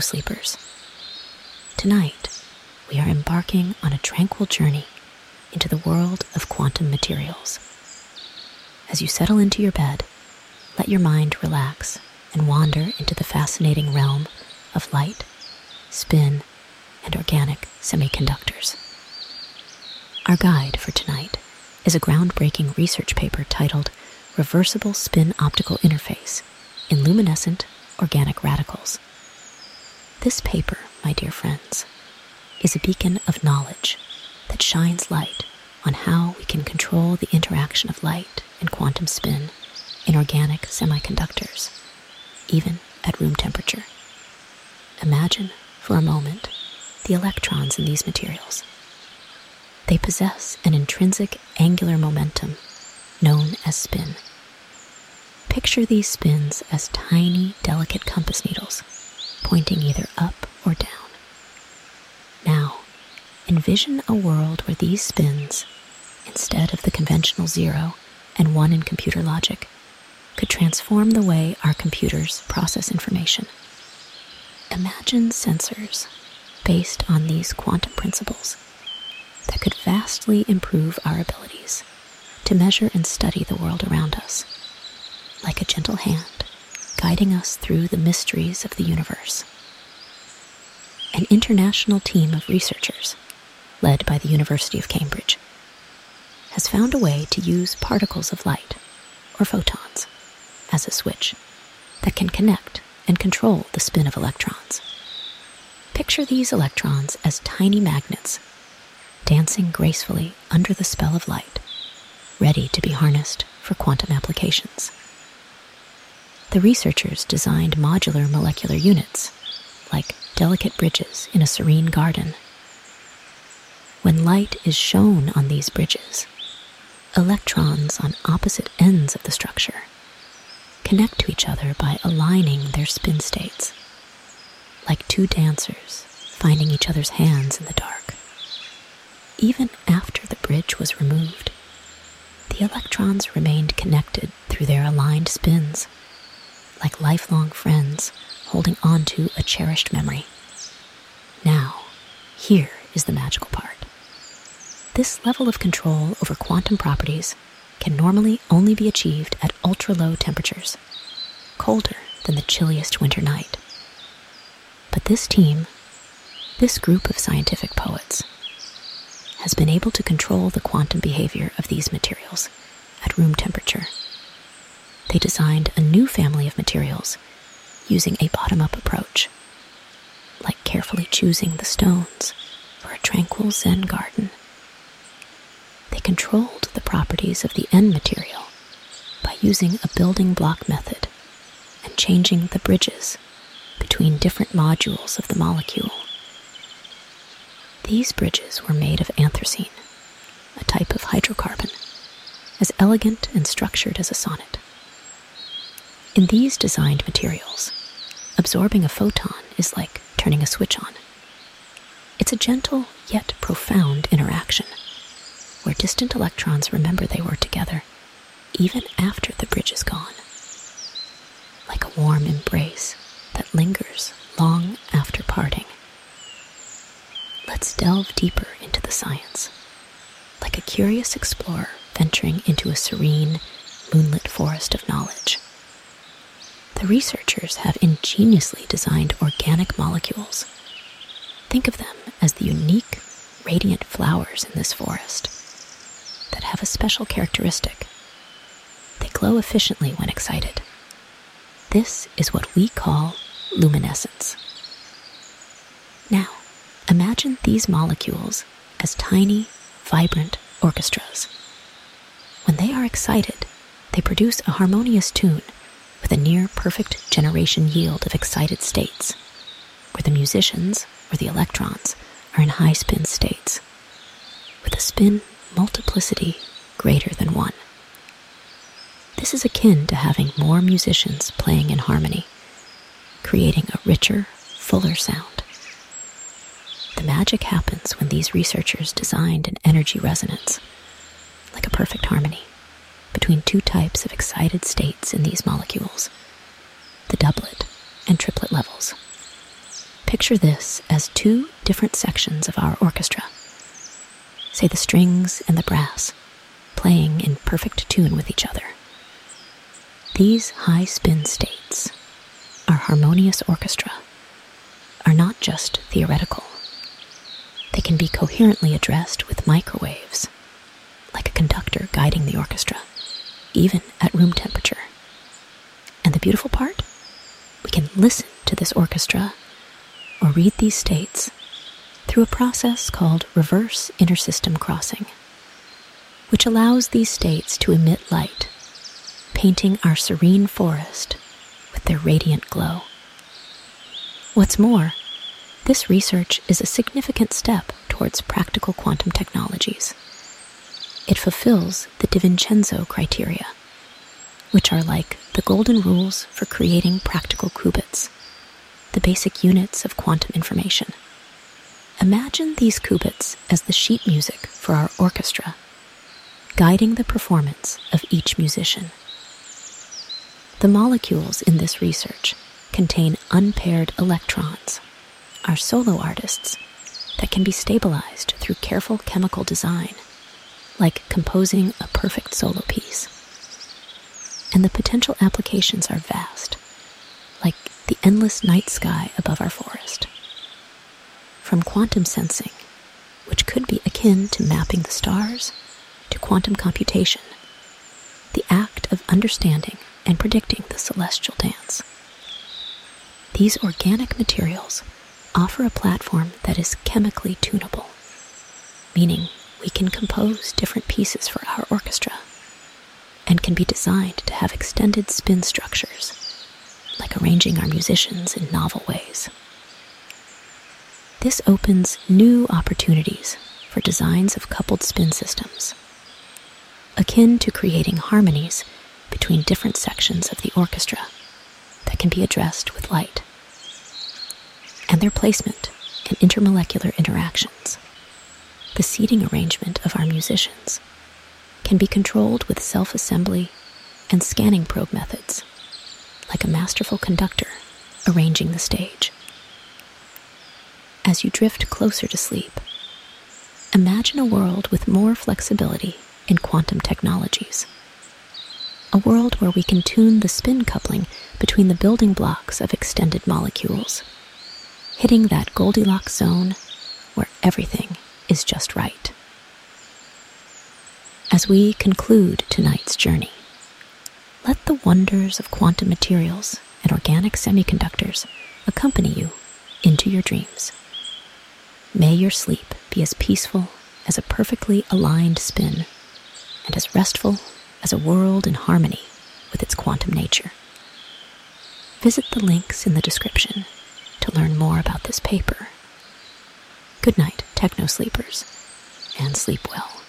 sleepers. Tonight, we are embarking on a tranquil journey into the world of quantum materials. As you settle into your bed, let your mind relax and wander into the fascinating realm of light, spin, and organic semiconductors. Our guide for tonight is a groundbreaking research paper titled Reversible Spin Optical Interface in Luminescent Organic Radicals. This paper, my dear friends, is a beacon of knowledge that shines light on how we can control the interaction of light and quantum spin in organic semiconductors, even at room temperature. Imagine, for a moment, the electrons in these materials. They possess an intrinsic angular momentum known as spin. Picture these spins as tiny, delicate compass needles pointing either up or down. Now, envision a world where these spins, instead of the conventional zero and one in computer logic, could transform the way our computers process information. Imagine sensors based on these quantum principles that could vastly improve our abilities to measure and study the world around us, like a gentle hand guiding us through the mysteries of the universe. An international team of researchers, led by the University of Cambridge, has found a way to use particles of light, or photons, as a switch that can connect and control the spin of electrons. Picture these electrons as tiny magnets dancing gracefully under the spell of light, ready to be harnessed for quantum applications. The researchers designed modular molecular units, like delicate bridges in a serene garden. When light is shone on these bridges, electrons on opposite ends of the structure connect to each other by aligning their spin states, like two dancers finding each other's hands in the dark. Even after the bridge was removed, the electrons remained connected through their aligned spins like lifelong friends holding on to a cherished memory. Now, here is the magical part. This level of control over quantum properties can normally only be achieved at ultra low temperatures, colder than the chilliest winter night. But this team, this group of scientific poets, has been able to control the quantum behavior of these materials at room temperature they designed a new family of materials using a bottom up approach, like carefully choosing the stones for a tranquil Zen garden. They controlled the properties of the end material by using a building block method and changing the bridges between different modules of the molecule. These bridges were made of anthracene, a type of hydrocarbon, as elegant and structured as a sonnet. In these designed materials, absorbing a photon is like turning a switch on. It's a gentle yet profound interaction where distant electrons remember they were together even after the bridge is gone. Like a warm embrace that lingers long after parting. Let's delve deeper into the science, like a curious explorer venturing into a serene, moonlit forest of knowledge. The researchers have ingeniously designed organic molecules. Think of them as the unique, radiant flowers in this forest that have a special characteristic. They glow efficiently when excited. This is what we call luminescence. Now, imagine these molecules as tiny, vibrant orchestras. When they are excited, they produce a harmonious tune with a near perfect generation yield of excited states, where the musicians, or the electrons, are in high spin states, with a spin multiplicity greater than one. This is akin to having more musicians playing in harmony, creating a richer, fuller sound. The magic happens when these researchers designed an energy resonance, like a perfect harmony between two types of excited states in these molecules the doublet and triplet levels. Picture this as two different sections of our orchestra. Say the strings and the brass, playing in perfect tune with each other. These high spin states, our harmonious orchestra, are not just theoretical. They can be coherently addressed with microwaves, like a conductor guiding the orchestra, even at room temperature. And the beautiful part? We can listen to this orchestra or read these states through a process called reverse intersystem crossing, which allows these states to emit light, painting our serene forest with their radiant glow. What's more, this research is a significant step towards practical quantum technologies. It fulfills the DiVincenzo criteria, which are like the golden rules for creating practical qubits, the basic units of quantum information. Imagine these qubits as the sheet music for our orchestra, guiding the performance of each musician. The molecules in this research contain unpaired electrons, our solo artists, that can be stabilized through careful chemical design, like composing a perfect solo piece. And the potential applications are vast, like the endless night sky above our forest from quantum sensing, which could be akin to mapping the stars, to quantum computation, the act of understanding and predicting the celestial dance. These organic materials offer a platform that is chemically tunable, meaning we can compose different pieces for our orchestra and can be designed to have extended spin structures, like arranging our musicians in novel ways. This opens new opportunities for designs of coupled spin systems, akin to creating harmonies between different sections of the orchestra that can be addressed with light, and their placement and intermolecular interactions. The seating arrangement of our musicians can be controlled with self assembly and scanning probe methods, like a masterful conductor arranging the stage as you drift closer to sleep. Imagine a world with more flexibility in quantum technologies. A world where we can tune the spin coupling between the building blocks of extended molecules, hitting that Goldilocks zone where everything is just right. As we conclude tonight's journey, let the wonders of quantum materials and organic semiconductors accompany you into your dreams. May your sleep be as peaceful as a perfectly aligned spin and as restful as a world in harmony with its quantum nature. Visit the links in the description to learn more about this paper. Good night, techno sleepers, and sleep well.